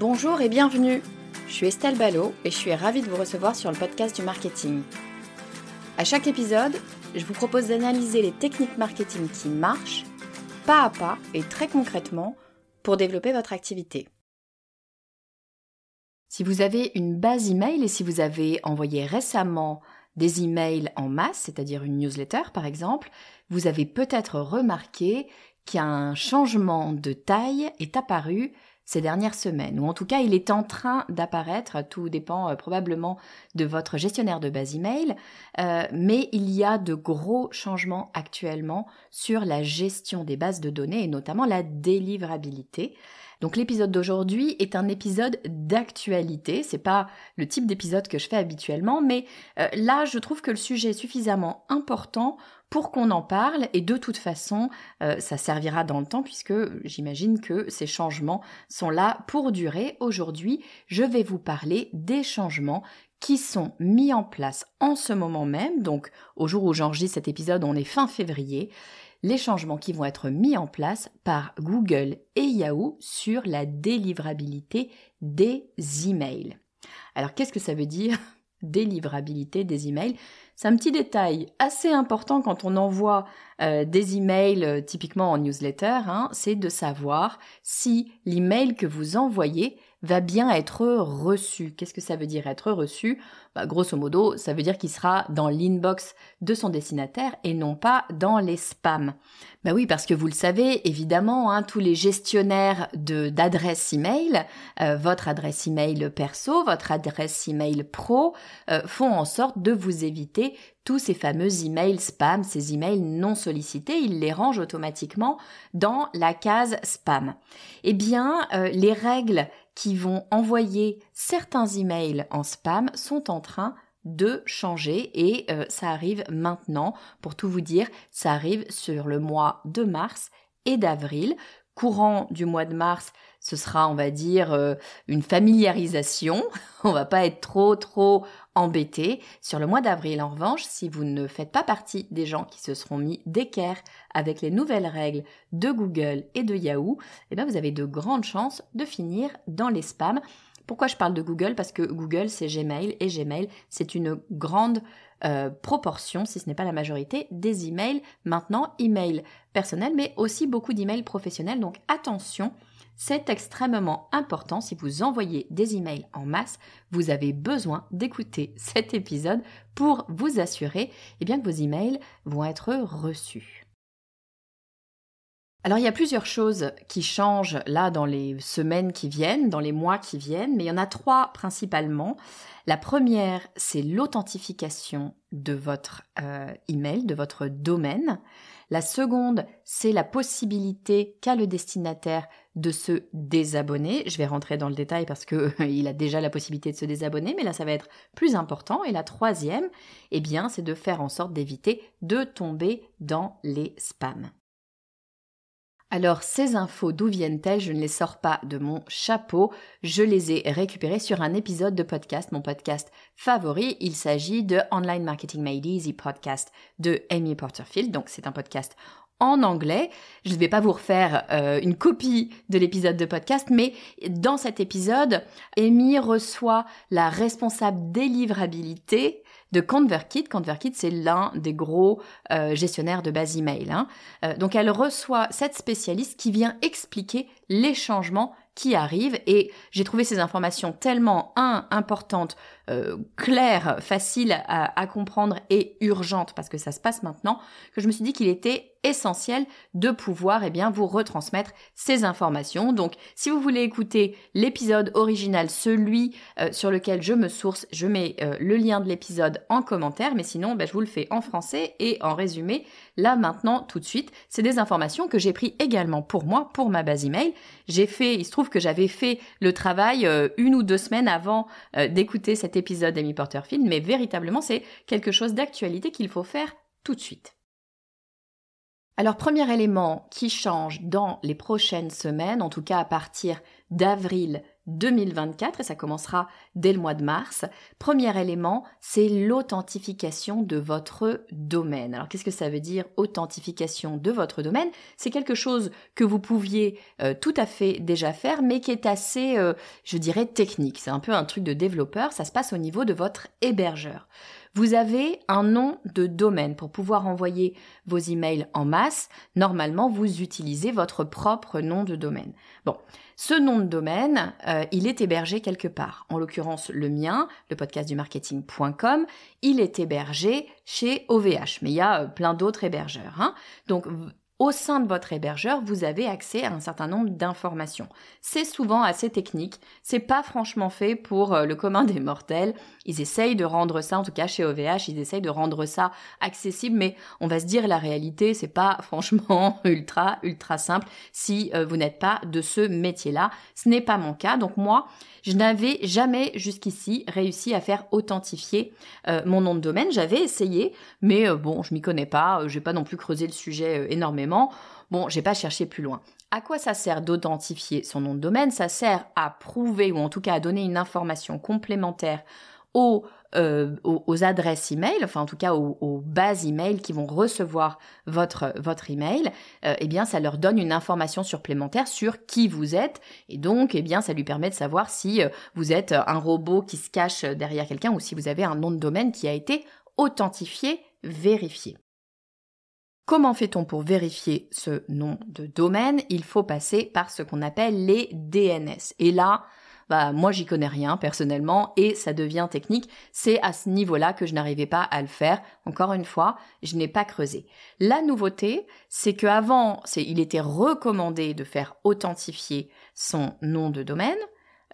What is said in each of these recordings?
Bonjour et bienvenue. Je suis Estelle Ballot et je suis ravie de vous recevoir sur le podcast du marketing. À chaque épisode, je vous propose d'analyser les techniques marketing qui marchent, pas à pas et très concrètement, pour développer votre activité. Si vous avez une base email et si vous avez envoyé récemment des emails en masse, c'est-à-dire une newsletter par exemple, vous avez peut-être remarqué qu'un changement de taille est apparu ces dernières semaines, ou en tout cas il est en train d'apparaître, tout dépend euh, probablement de votre gestionnaire de base email, euh, mais il y a de gros changements actuellement sur la gestion des bases de données et notamment la délivrabilité. Donc l'épisode d'aujourd'hui est un épisode d'actualité. C'est pas le type d'épisode que je fais habituellement, mais euh, là je trouve que le sujet est suffisamment important pour qu'on en parle et de toute façon euh, ça servira dans le temps puisque j'imagine que ces changements sont là pour durer. Aujourd'hui je vais vous parler des changements qui sont mis en place en ce moment même, donc au jour où j'enregistre cet épisode on est fin février, les changements qui vont être mis en place par Google et Yahoo sur la délivrabilité des emails. Alors qu'est-ce que ça veut dire délivrabilité des emails? C'est un petit détail assez important quand on envoie euh, des emails euh, typiquement en newsletter, hein, c'est de savoir si l'email que vous envoyez va bien être reçu. Qu'est-ce que ça veut dire être reçu? Bah, Grosso modo, ça veut dire qu'il sera dans l'inbox de son destinataire et non pas dans les spams. Bah oui, parce que vous le savez, évidemment, hein, tous les gestionnaires de d'adresse email, euh, votre adresse email perso, votre adresse email pro, euh, font en sorte de vous éviter tous ces fameux emails spam, ces emails non sollicités, ils les rangent automatiquement dans la case spam. Eh bien, euh, les règles qui vont envoyer certains emails en spam sont en train de changer et euh, ça arrive maintenant. Pour tout vous dire, ça arrive sur le mois de mars et d'avril. Courant du mois de mars, ce sera, on va dire, euh, une familiarisation. On va pas être trop, trop embêté. Sur le mois d'avril, en revanche, si vous ne faites pas partie des gens qui se seront mis d'équerre avec les nouvelles règles de Google et de Yahoo, eh bien, vous avez de grandes chances de finir dans les spams. Pourquoi je parle de Google? Parce que Google, c'est Gmail et Gmail, c'est une grande euh, proportion, si ce n'est pas la majorité, des emails. Maintenant, emails personnels, mais aussi beaucoup d'emails professionnels. Donc attention, c'est extrêmement important si vous envoyez des emails en masse, vous avez besoin d'écouter cet épisode pour vous assurer eh bien, que vos emails vont être reçus. Alors il y a plusieurs choses qui changent là dans les semaines qui viennent, dans les mois qui viennent, mais il y en a trois principalement. La première, c'est l'authentification de votre euh, email, de votre domaine. La seconde, c'est la possibilité qu'a le destinataire de se désabonner. Je vais rentrer dans le détail parce que il a déjà la possibilité de se désabonner, mais là ça va être plus important. Et la troisième, eh bien, c'est de faire en sorte d'éviter de tomber dans les spams. Alors ces infos, d'où viennent-elles? Je ne les sors pas de mon chapeau, je les ai récupérées sur un épisode de podcast, mon podcast favori. Il s'agit de Online Marketing Made Easy podcast de Amy Porterfield. Donc c'est un podcast en anglais. Je ne vais pas vous refaire euh, une copie de l'épisode de podcast, mais dans cet épisode, Amy reçoit la responsable délivrabilité de ConvertKit. ConvertKit, c'est l'un des gros euh, gestionnaires de base email. Hein. Euh, donc elle reçoit cette spécialiste qui vient expliquer les changements qui arrivent et j'ai trouvé ces informations tellement un, importantes, euh, claires, faciles à, à comprendre et urgentes parce que ça se passe maintenant que je me suis dit qu'il était essentiel de pouvoir eh bien vous retransmettre ces informations. Donc si vous voulez écouter l'épisode original, celui euh, sur lequel je me source, je mets euh, le lien de l'épisode en commentaire, mais sinon ben, je vous le fais en français et en résumé là maintenant tout de suite. C'est des informations que j'ai pris également pour moi, pour ma base email. J'ai fait, il se trouve que j'avais fait le travail euh, une ou deux semaines avant d'écouter cet épisode d'Amy Porterfield, mais véritablement c'est quelque chose d'actualité qu'il faut faire tout de suite. Alors, premier élément qui change dans les prochaines semaines, en tout cas à partir d'avril 2024, et ça commencera dès le mois de mars. Premier élément, c'est l'authentification de votre domaine. Alors qu'est-ce que ça veut dire authentification de votre domaine? C'est quelque chose que vous pouviez euh, tout à fait déjà faire, mais qui est assez, euh, je dirais, technique. C'est un peu un truc de développeur, ça se passe au niveau de votre hébergeur. Vous avez un nom de domaine pour pouvoir envoyer vos emails en masse. Normalement, vous utilisez votre propre nom de domaine. Bon, ce nom de domaine, euh, il est hébergé quelque part. En l'occurrence, le mien, le podcast du marketing.com, il est hébergé chez OVH, mais il y a euh, plein d'autres hébergeurs. Hein. Donc, au sein de votre hébergeur, vous avez accès à un certain nombre d'informations. C'est souvent assez technique, c'est pas franchement fait pour euh, le commun des mortels. Ils essayent de rendre ça, en tout cas chez OVH, ils essayent de rendre ça accessible, mais on va se dire la réalité, c'est pas franchement ultra, ultra simple si euh, vous n'êtes pas de ce métier-là. Ce n'est pas mon cas, donc moi, je n'avais jamais jusqu'ici réussi à faire authentifier euh, mon nom de domaine. J'avais essayé, mais bon, je m'y connais pas. J'ai pas non plus creusé le sujet énormément. Bon, j'ai pas cherché plus loin. À quoi ça sert d'authentifier son nom de domaine? Ça sert à prouver ou en tout cas à donner une information complémentaire aux, euh, aux, adresses email, enfin en tout cas aux, bases email qui vont recevoir votre, votre email, euh, eh bien ça leur donne une information supplémentaire sur qui vous êtes et donc eh bien ça lui permet de savoir si euh, vous êtes un robot qui se cache derrière quelqu'un ou si vous avez un nom de domaine qui a été authentifié, vérifié. Comment fait-on pour vérifier ce nom de domaine? Il faut passer par ce qu'on appelle les DNS. Et là, bah moi j'y connais rien personnellement et ça devient technique. C'est à ce niveau-là que je n'arrivais pas à le faire. Encore une fois, je n'ai pas creusé. La nouveauté, c'est que avant, il était recommandé de faire authentifier son nom de domaine.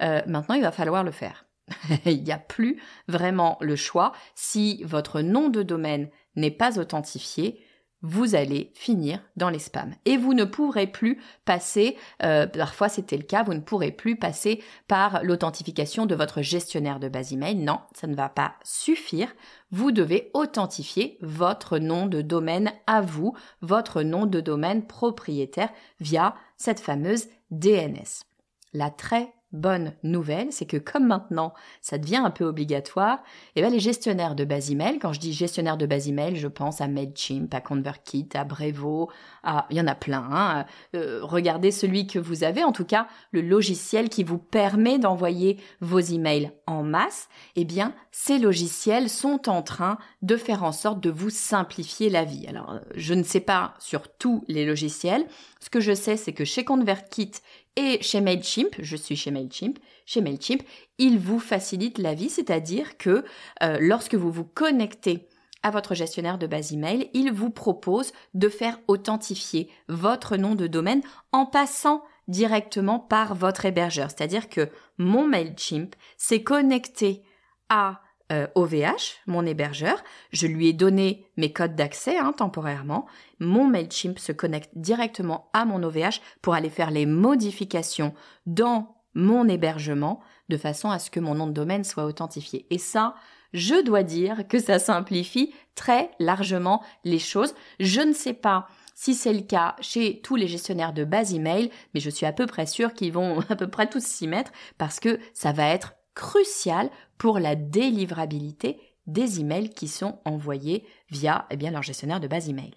Euh, maintenant, il va falloir le faire. il n'y a plus vraiment le choix. Si votre nom de domaine n'est pas authentifié, vous allez finir dans les spams. Et vous ne pourrez plus passer, euh, parfois c'était le cas, vous ne pourrez plus passer par l'authentification de votre gestionnaire de base email. Non, ça ne va pas suffire. Vous devez authentifier votre nom de domaine à vous, votre nom de domaine propriétaire via cette fameuse DNS. La très bonne nouvelle, c'est que comme maintenant ça devient un peu obligatoire, et eh bien les gestionnaires de base email, quand je dis gestionnaire de base email, je pense à Mailchimp, à ConvertKit, à Brevo, à il y en a plein. Hein. Euh, regardez celui que vous avez, en tout cas le logiciel qui vous permet d'envoyer vos emails en masse. Eh bien ces logiciels sont en train de faire en sorte de vous simplifier la vie. Alors je ne sais pas sur tous les logiciels. Ce que je sais, c'est que chez ConvertKit et chez Mailchimp, je suis chez Mailchimp, chez Mailchimp, il vous facilite la vie, c'est-à-dire que euh, lorsque vous vous connectez à votre gestionnaire de base email, il vous propose de faire authentifier votre nom de domaine en passant directement par votre hébergeur. C'est-à-dire que mon Mailchimp s'est connecté à OVH, euh, mon hébergeur. Je lui ai donné mes codes d'accès hein, temporairement. Mon Mailchimp se connecte directement à mon OVH pour aller faire les modifications dans mon hébergement de façon à ce que mon nom de domaine soit authentifié. Et ça, je dois dire que ça simplifie très largement les choses. Je ne sais pas si c'est le cas chez tous les gestionnaires de base email, mais je suis à peu près sûre qu'ils vont à peu près tous s'y mettre parce que ça va être crucial pour la délivrabilité des emails qui sont envoyés via eh bien, leur gestionnaire de base email.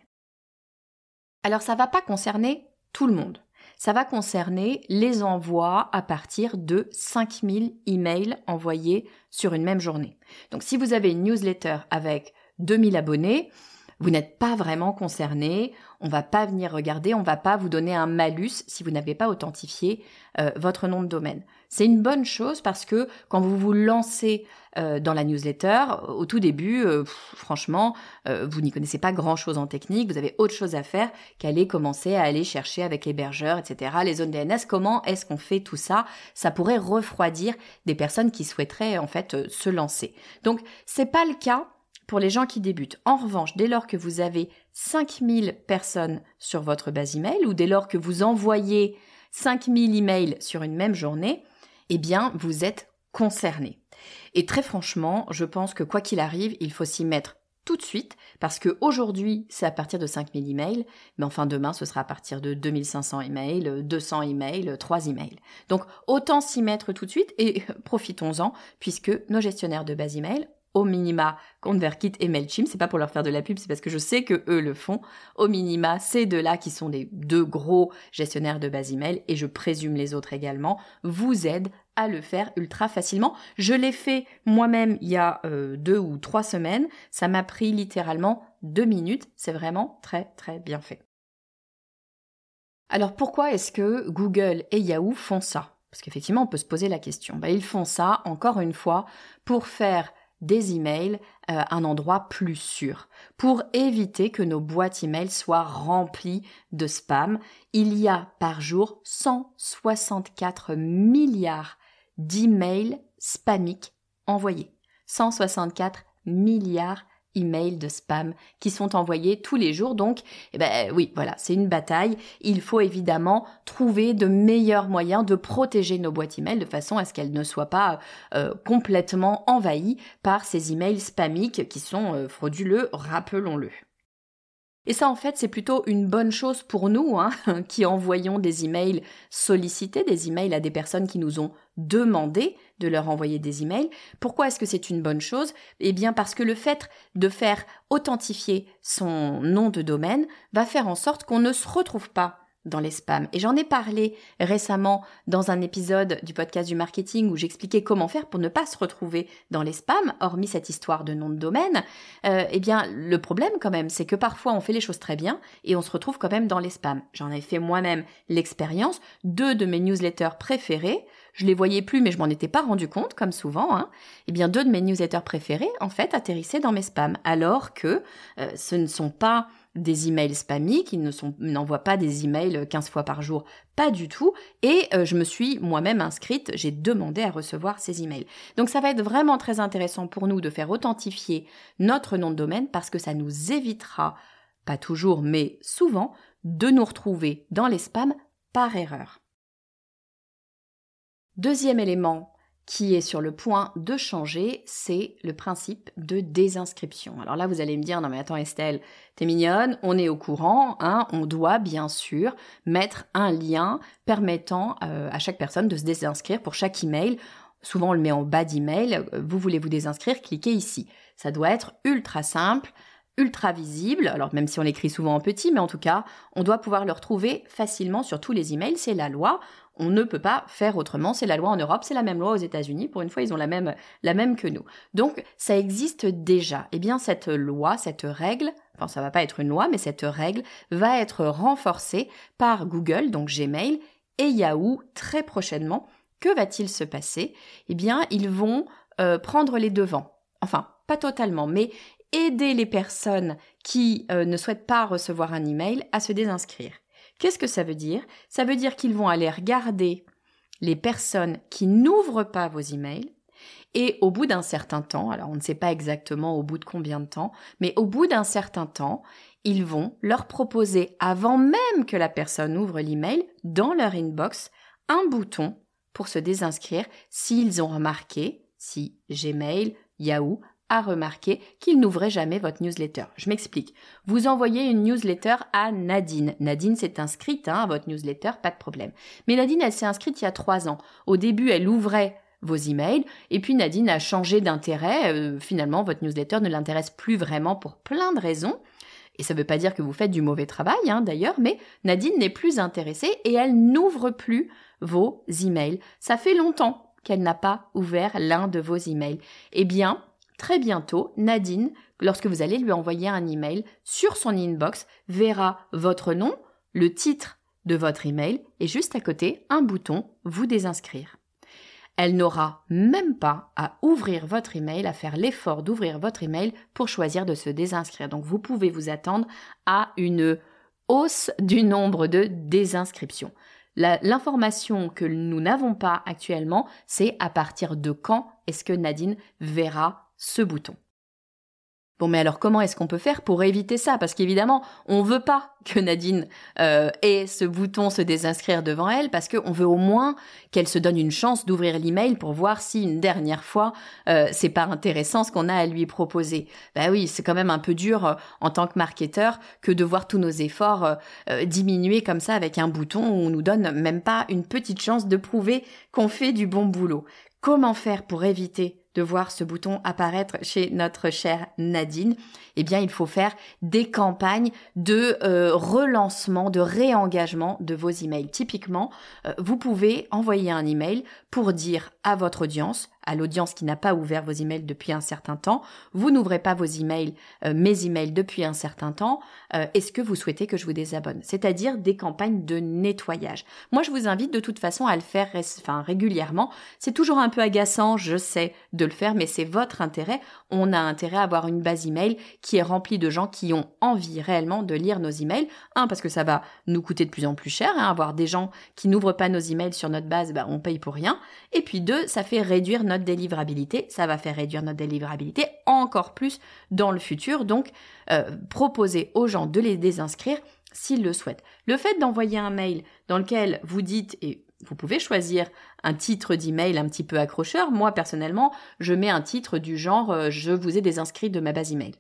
Alors ça va pas concerner tout le monde. Ça va concerner les envois à partir de 5000 emails envoyés sur une même journée. Donc si vous avez une newsletter avec 2000 abonnés, vous n'êtes pas vraiment concerné, on va pas venir regarder, on va pas vous donner un malus si vous n'avez pas authentifié euh, votre nom de domaine. C'est une bonne chose parce que quand vous vous lancez euh, dans la newsletter, au tout début, euh, franchement, vous n'y connaissez pas grand-chose en technique, vous avez autre chose à faire qu'aller commencer à aller chercher avec l'hébergeur, etc., les zones DNS. Comment est-ce qu'on fait tout ça? Ça pourrait refroidir des personnes qui souhaiteraient en fait se lancer. Donc, c'est pas le cas pour les gens qui débutent. En revanche, dès lors que vous avez 5000 personnes sur votre base email ou dès lors que vous envoyez 5000 emails sur une même journée, eh bien, vous êtes concerné. Et très franchement, je pense que quoi qu'il arrive, il faut s'y mettre tout de suite parce que aujourd'hui, c'est à partir de 5000 emails, mais enfin demain, ce sera à partir de 2500 emails, 200 emails, 3 emails. Donc, autant s'y mettre tout de suite et profitons-en puisque nos gestionnaires de base email au minima ConvertKit et Mailchimp. C'est pas pour leur faire de la pub, c'est parce que je sais que eux le font. Au minima, ces deux-là qui sont des deux gros gestionnaires de base email et je présume les autres également, vous aident à le faire ultra facilement. Je l'ai fait moi-même il y a euh, deux ou trois semaines. Ça m'a pris littéralement deux minutes. C'est vraiment très très bien fait. Alors pourquoi est-ce que Google et Yahoo font ça? Parce qu'effectivement, on peut se poser la question. Ben, ils font ça, encore une fois, pour faire des emails à euh, un endroit plus sûr pour éviter que nos boîtes emails soient remplies de spam. Il y a par jour 164 milliards d'emails spamiques envoyés. 164 milliards emails de spam qui sont envoyés tous les jours. Donc, eh ben oui, voilà, c'est une bataille. Il faut évidemment trouver de meilleurs moyens de protéger nos boîtes email de façon à ce qu'elles ne soient pas euh, complètement envahies par ces emails spamiques qui sont euh, frauduleux, rappelons-le. Et ça, en fait, c'est plutôt une bonne chose pour nous, hein, qui envoyons des emails sollicités, des emails à des personnes qui nous ont demandé de leur envoyer des emails. Pourquoi est-ce que c'est une bonne chose? Eh bien, parce que le fait de faire authentifier son nom de domaine va faire en sorte qu'on ne se retrouve pas dans les spams. Et j'en ai parlé récemment dans un épisode du podcast du marketing où j'expliquais comment faire pour ne pas se retrouver dans les spams, hormis cette histoire de nom de domaine. Euh, eh bien, le problème quand même, c'est que parfois on fait les choses très bien et on se retrouve quand même dans les spams. J'en ai fait moi-même l'expérience. Deux de mes newsletters préférés, je les voyais plus mais je m'en étais pas rendu compte comme souvent. Hein, eh bien, deux de mes newsletters préférés en fait atterrissaient dans mes spams alors que euh, ce ne sont pas des emails spammy, qui ne n'envoient pas des emails 15 fois par jour, pas du tout. Et euh, je me suis moi-même inscrite, j'ai demandé à recevoir ces emails. Donc ça va être vraiment très intéressant pour nous de faire authentifier notre nom de domaine parce que ça nous évitera, pas toujours, mais souvent, de nous retrouver dans les spams par erreur. Deuxième élément qui est sur le point de changer, c'est le principe de désinscription. Alors là, vous allez me dire, non mais attends Estelle, t'es mignonne, on est au courant, hein, on doit bien sûr mettre un lien permettant euh, à chaque personne de se désinscrire pour chaque email. Souvent, on le met en bas d'email, vous voulez vous désinscrire, cliquez ici. Ça doit être ultra simple, ultra visible, alors même si on l'écrit souvent en petit, mais en tout cas, on doit pouvoir le retrouver facilement sur tous les emails, c'est la loi on ne peut pas faire autrement. C'est la loi en Europe, c'est la même loi aux États-Unis. Pour une fois, ils ont la même, la même que nous. Donc, ça existe déjà. Eh bien, cette loi, cette règle, enfin, ça va pas être une loi, mais cette règle va être renforcée par Google, donc Gmail, et Yahoo très prochainement. Que va-t-il se passer? Eh bien, ils vont euh, prendre les devants. Enfin, pas totalement, mais aider les personnes qui euh, ne souhaitent pas recevoir un email à se désinscrire. Qu'est-ce que ça veut dire? Ça veut dire qu'ils vont aller regarder les personnes qui n'ouvrent pas vos emails et au bout d'un certain temps, alors on ne sait pas exactement au bout de combien de temps, mais au bout d'un certain temps, ils vont leur proposer, avant même que la personne ouvre l'email, dans leur inbox, un bouton pour se désinscrire s'ils ont remarqué, si Gmail, Yahoo à remarquer qu'il n'ouvrait jamais votre newsletter. Je m'explique. Vous envoyez une newsletter à Nadine. Nadine s'est inscrite hein, à votre newsletter, pas de problème. Mais Nadine, elle s'est inscrite il y a trois ans. Au début, elle ouvrait vos emails. Et puis Nadine a changé d'intérêt. Euh, finalement, votre newsletter ne l'intéresse plus vraiment pour plein de raisons. Et ça ne veut pas dire que vous faites du mauvais travail, hein, d'ailleurs, mais Nadine n'est plus intéressée et elle n'ouvre plus vos emails. Ça fait longtemps qu'elle n'a pas ouvert l'un de vos emails. Eh bien, très bientôt, Nadine, lorsque vous allez lui envoyer un email sur son inbox, verra votre nom, le titre de votre email et juste à côté un bouton Vous désinscrire. Elle n'aura même pas à ouvrir votre email, à faire l'effort d'ouvrir votre email pour choisir de se désinscrire. Donc vous pouvez vous attendre à une hausse du nombre de désinscriptions. L'information que nous n'avons pas actuellement, c'est à partir de quand est-ce que Nadine verra ce bouton. Bon, mais alors comment est-ce qu'on peut faire pour éviter ça? Parce qu'évidemment, on veut pas que Nadine euh, ait ce bouton se désinscrire devant elle, parce qu'on veut au moins qu'elle se donne une chance d'ouvrir l'email pour voir si une dernière fois euh, c'est pas intéressant ce qu'on a à lui proposer. Bah oui, c'est quand même un peu dur euh, en tant que marketeur que de voir tous nos efforts euh, diminuer comme ça avec un bouton où on nous donne même pas une petite chance de prouver qu'on fait du bon boulot. Comment faire pour éviter de voir ce bouton apparaître chez notre chère Nadine, eh bien il faut faire des campagnes de euh, relancement, de réengagement de vos emails. Typiquement, euh, vous pouvez envoyer un email pour dire à votre audience, à l'audience qui n'a pas ouvert vos emails depuis un certain temps, vous n'ouvrez pas vos emails, euh, mes emails depuis un certain temps, euh, est-ce que vous souhaitez que je vous désabonne? C'est-à-dire des campagnes de nettoyage. Moi, je vous invite de toute façon à le faire enfin, régulièrement. C'est toujours un peu agaçant, je sais, de le faire, mais c'est votre intérêt. On a intérêt à avoir une base email qui est remplie de gens qui ont envie réellement de lire nos emails. Un, parce que ça va nous coûter de plus en plus cher, hein, avoir des gens qui n'ouvrent pas nos emails sur notre base, bah, on paye pour rien. Et puis deux, ça fait réduire notre délivrabilité, ça va faire réduire notre délivrabilité encore plus dans le futur. Donc, euh, proposer aux gens de les désinscrire s'ils le souhaitent. Le fait d'envoyer un mail dans lequel vous dites, et vous pouvez choisir un titre d'email un petit peu accrocheur. Moi, personnellement, je mets un titre du genre euh, Je vous ai désinscrit de ma base email.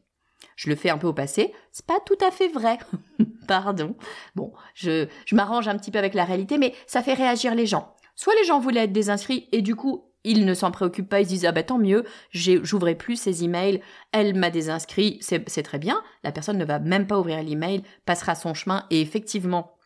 Je le fais un peu au passé. C'est pas tout à fait vrai. Pardon. Bon, je, je m'arrange un petit peu avec la réalité, mais ça fait réagir les gens. Soit les gens voulaient être désinscrits et du coup, ils ne s'en préoccupent pas, ils se disent ah ben tant mieux, j'ouvrais plus ces emails, elle m'a désinscrit, c'est très bien. La personne ne va même pas ouvrir l'email, passera son chemin et effectivement,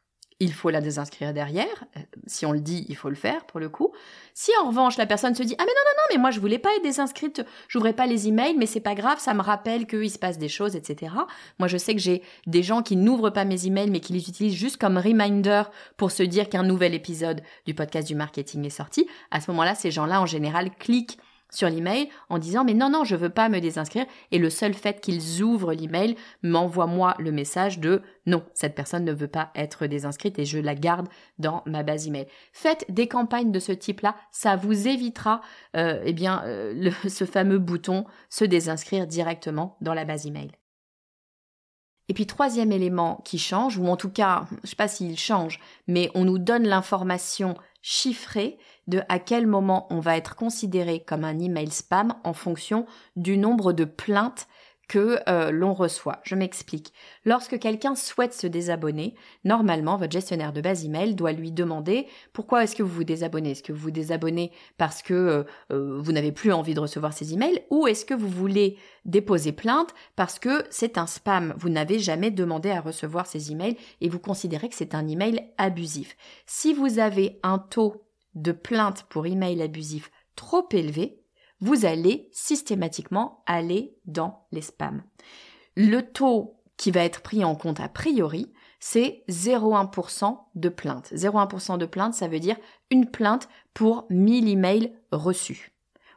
il faut la désinscrire derrière. Euh, si on le dit, il faut le faire pour le coup. Si en revanche la personne se dit ah mais non non non mais moi je voulais pas être désinscrite, j'ouvrais pas les emails mais c'est pas grave, ça me rappelle qu'il se passe des choses etc. Moi je sais que j'ai des gens qui n'ouvrent pas mes emails mais qui les utilisent juste comme reminder pour se dire qu'un nouvel épisode du podcast du marketing est sorti. À ce moment-là ces gens-là en général cliquent sur l'email en disant mais non non je veux pas me désinscrire et le seul fait qu'ils ouvrent l'email m'envoie moi le message de non cette personne ne veut pas être désinscrite et je la garde dans ma base email. Faites des campagnes de ce type-là, ça vous évitera euh, eh bien euh, ce fameux bouton se désinscrire directement dans la base email. Et puis troisième élément qui change, ou en tout cas, je sais pas s'il change, mais on nous donne l'information chiffrée de à quel moment on va être considéré comme un email spam en fonction du nombre de plaintes que euh, l'on reçoit. Je m'explique. Lorsque quelqu'un souhaite se désabonner, normalement, votre gestionnaire de base email doit lui demander pourquoi est-ce que vous vous désabonnez? Est-ce que vous vous désabonnez parce que euh, euh, vous n'avez plus envie de recevoir ces emails ou est-ce que vous voulez déposer plainte parce que c'est un spam? Vous n'avez jamais demandé à recevoir ces emails et vous considérez que c'est un email abusif. Si vous avez un taux de plainte pour email abusif trop élevé, vous allez systématiquement aller dans les spams. Le taux qui va être pris en compte a priori, c'est 0,1% de plainte. 0,1% de plainte, ça veut dire une plainte pour 1000 emails reçus.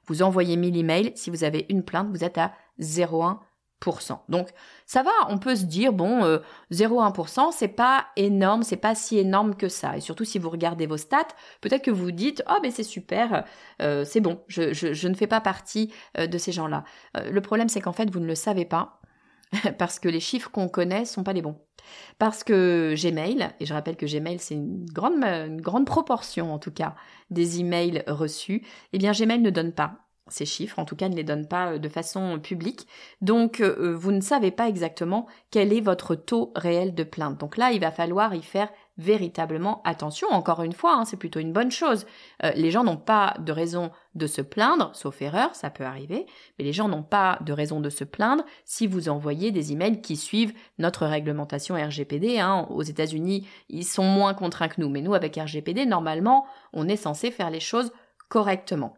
Vous envoyez 1000 emails, si vous avez une plainte, vous êtes à 0,1%. Donc ça va, on peut se dire bon, 0,1%, euh, c'est pas énorme, c'est pas si énorme que ça. Et surtout si vous regardez vos stats, peut-être que vous dites oh ben c'est super, euh, c'est bon, je, je, ne fais pas partie euh, de ces gens-là. le problème c'est qu'en fait vous ne le savez pas parce que les chiffres qu'on connaît sont pas les bons. Parce que Gmail, et je rappelle que Gmail c'est une grande, une grande proportion en tout cas des emails reçus, eh bien Gmail ne donne pas ces chiffres, en tout cas ne les donne pas euh, de façon publique. Donc euh, vous ne savez pas exactement quel est votre taux réel de plainte. Donc là, il va falloir y faire véritablement attention. Encore une fois, hein, c'est plutôt une bonne chose. Euh, les gens n'ont pas de raison de se plaindre, sauf erreur, ça peut arriver, mais les gens n'ont pas de raison de se plaindre si vous envoyez des emails qui suivent notre réglementation RGPD. Hein. Aux États-Unis, ils sont moins contraints que nous, mais nous, avec RGPD, normalement, on est censé faire les choses correctement.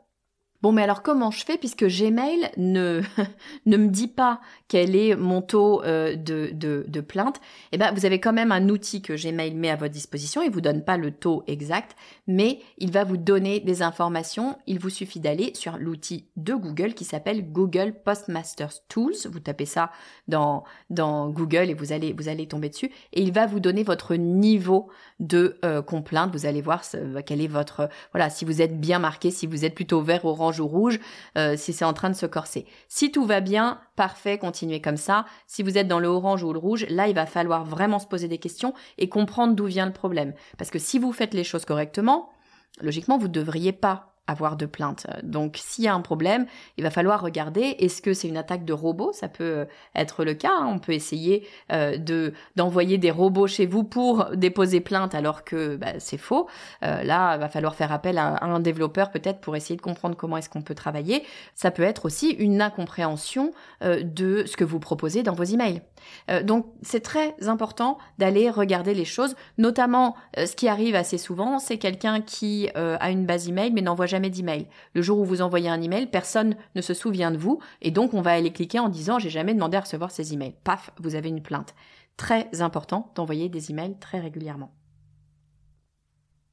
Bon, mais alors comment je fais puisque Gmail ne, ne me dit pas quel est mon taux euh, de, de, plainte? Eh ben, vous avez quand même un outil que Gmail met à votre disposition. Il vous donne pas le taux exact, mais il va vous donner des informations. Il vous suffit d'aller sur l'outil de Google qui s'appelle Google Postmasters Tools. Vous tapez ça dans, Google et vous allez, vous allez tomber dessus. Et il va vous donner votre niveau de euh, complainte. Vous allez voir quel est votre, voilà, si vous êtes bien marqué, si vous êtes plutôt vert, orange ou rouge, euh, si c'est en train de se corser. Si tout va bien, parfait, continuez comme ça. Si vous êtes dans le orange ou le rouge, là, il va falloir vraiment se poser des questions et comprendre d'où vient le problème. Parce que si vous faites les choses correctement, logiquement, vous ne devriez pas avoir de plainte. Donc s'il y a un problème, il va falloir regarder est-ce que c'est une attaque de robot Ça peut euh, être le cas. Hein. On peut essayer euh, de d'envoyer des robots chez vous pour déposer plainte alors que bah, c'est faux. Euh, là, il va falloir faire appel à, un développeur peut-être pour essayer de comprendre comment est-ce qu'on peut travailler. Ça peut être aussi une incompréhension de ce que vous proposez dans vos emails. donc c'est très important d'aller regarder les choses, notamment ce qui arrive assez souvent, c'est quelqu'un qui a une base email mais n'envoie jamais d'email. Le jour où vous envoyez un email, personne ne se souvient de vous et donc on va aller cliquer en disant j'ai jamais demandé à recevoir ces emails. Paf, vous avez une plainte. Très important d'envoyer des emails très régulièrement.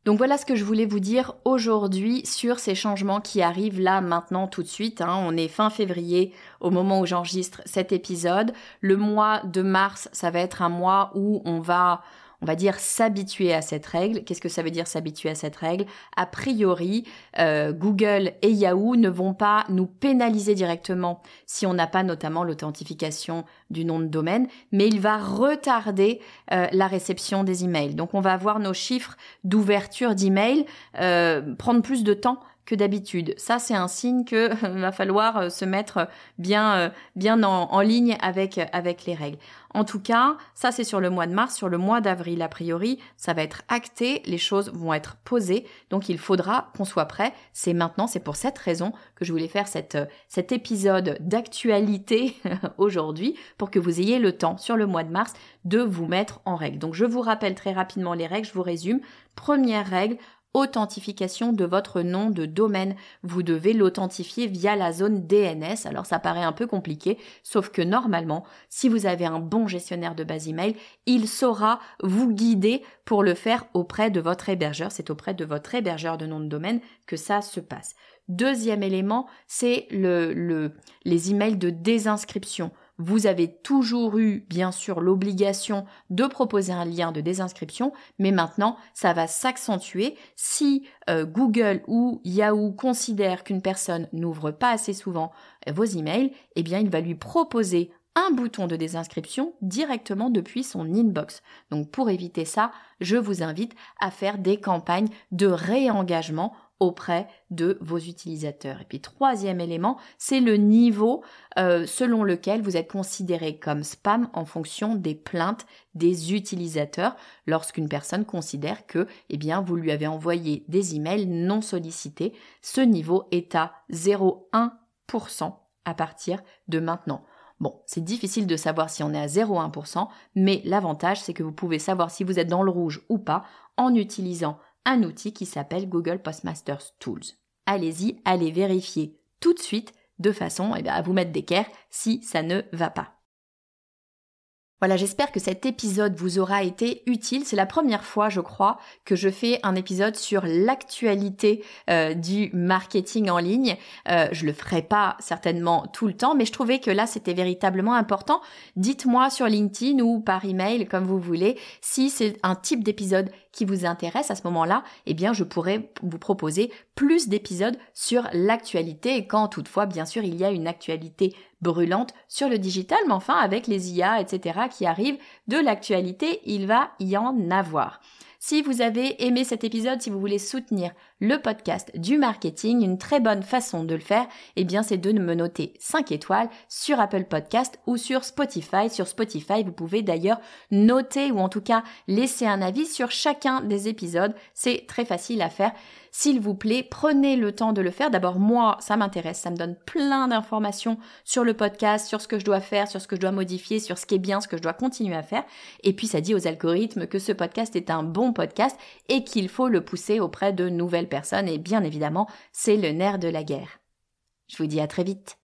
Donc voilà ce que je voulais vous dire aujourd'hui sur ces changements qui arrivent là maintenant tout de suite. Hein. On est fin février au moment où j'enregistre cet épisode. Le mois de mars, ça va être un mois où on va on va dire s'habituer à cette règle. Qu'est-ce que ça veut dire s'habituer à cette règle? A priori, euh, Google et Yahoo ne vont pas nous pénaliser directement si on n'a pas notamment l'authentification du nom de domaine, mais il va retarder euh, la réception des emails. Donc on va voir nos chiffres d'ouverture d'emails euh, prendre plus de temps que d'habitude. Ça, c'est un signe que va falloir euh, se mettre bien, euh, bien en, ligne avec, avec les règles. En tout cas, ça, c'est sur le mois de mars. Sur le mois d'avril, a priori, ça va être acté. Les choses vont être posées. Donc, il faudra qu'on soit prêt. C'est maintenant, c'est pour cette raison que je voulais faire cette, euh, cet épisode d'actualité aujourd'hui pour que vous ayez le temps sur le mois de mars de vous mettre en règle. Donc, je vous rappelle très rapidement les règles. Je vous résume. Première règle, authentification de votre nom de domaine. Vous devez l'authentifier via la zone DNS. Alors ça paraît un peu compliqué, sauf que normalement, si vous avez un bon gestionnaire de base email, il saura vous guider pour le faire auprès de votre hébergeur. C'est auprès de votre hébergeur de nom de domaine que ça se passe. Deuxième élément, c'est le, le, les emails de désinscription vous avez toujours eu, bien sûr, l'obligation de proposer un lien de désinscription, mais maintenant, ça va s'accentuer si euh, Google ou Yahoo considèrent qu'une personne n'ouvre pas assez souvent euh, vos emails, eh bien, il va lui proposer un bouton de désinscription directement depuis son inbox. Donc pour éviter ça, je vous invite à faire des campagnes de réengagement auprès de vos utilisateurs. Et puis troisième élément, c'est le niveau euh, selon lequel vous êtes considéré comme spam en fonction des plaintes des utilisateurs lorsqu'une personne considère que eh bien vous lui avez envoyé des emails non sollicités. Ce niveau est à 0,1% à partir de maintenant. Bon, c'est difficile de savoir si on est à 0,1%, mais l'avantage c'est que vous pouvez savoir si vous êtes dans le rouge ou pas en utilisant un outil qui s'appelle Google Postmasters Tools. Allez-y, allez vérifier tout de suite de façon eh à vous mettre d'équerre si ça ne va pas. Voilà, j'espère que cet épisode vous aura été utile. C'est la première fois, je crois, que je fais un épisode sur l'actualité euh, du marketing en ligne. Euh, je le ferai pas certainement tout le temps, mais je trouvais que là, c'était véritablement important. Dites-moi sur LinkedIn ou par email, comme vous voulez, si c'est un type d'épisode qui vous intéresse à ce moment-là, eh bien, je pourrais vous proposer plus d'épisodes sur l'actualité quand toutefois, bien sûr, il y a une actualité brûlante sur le digital, mais enfin, avec les IA, etc., qui arrivent, de l'actualité, il va y en avoir. Si vous avez aimé cet épisode, si vous voulez soutenir le podcast du marketing, une très bonne façon de le faire, eh bien, c'est de me noter 5 étoiles sur Apple Podcast ou sur Spotify. Sur Spotify, vous pouvez d'ailleurs noter ou en tout cas laisser un avis sur chacun des épisodes. C'est très facile à faire. S'il vous plaît, prenez le temps de le faire. D'abord, moi, ça m'intéresse, ça me donne plein d'informations sur le podcast, sur ce que je dois faire, sur ce que je dois modifier, sur ce qui est bien, ce que je dois continuer à faire. Et puis, ça dit aux algorithmes que ce podcast est un bon podcast et qu'il faut le pousser auprès de nouvelles personnes. Et bien évidemment, c'est le nerf de la guerre. Je vous dis à très vite.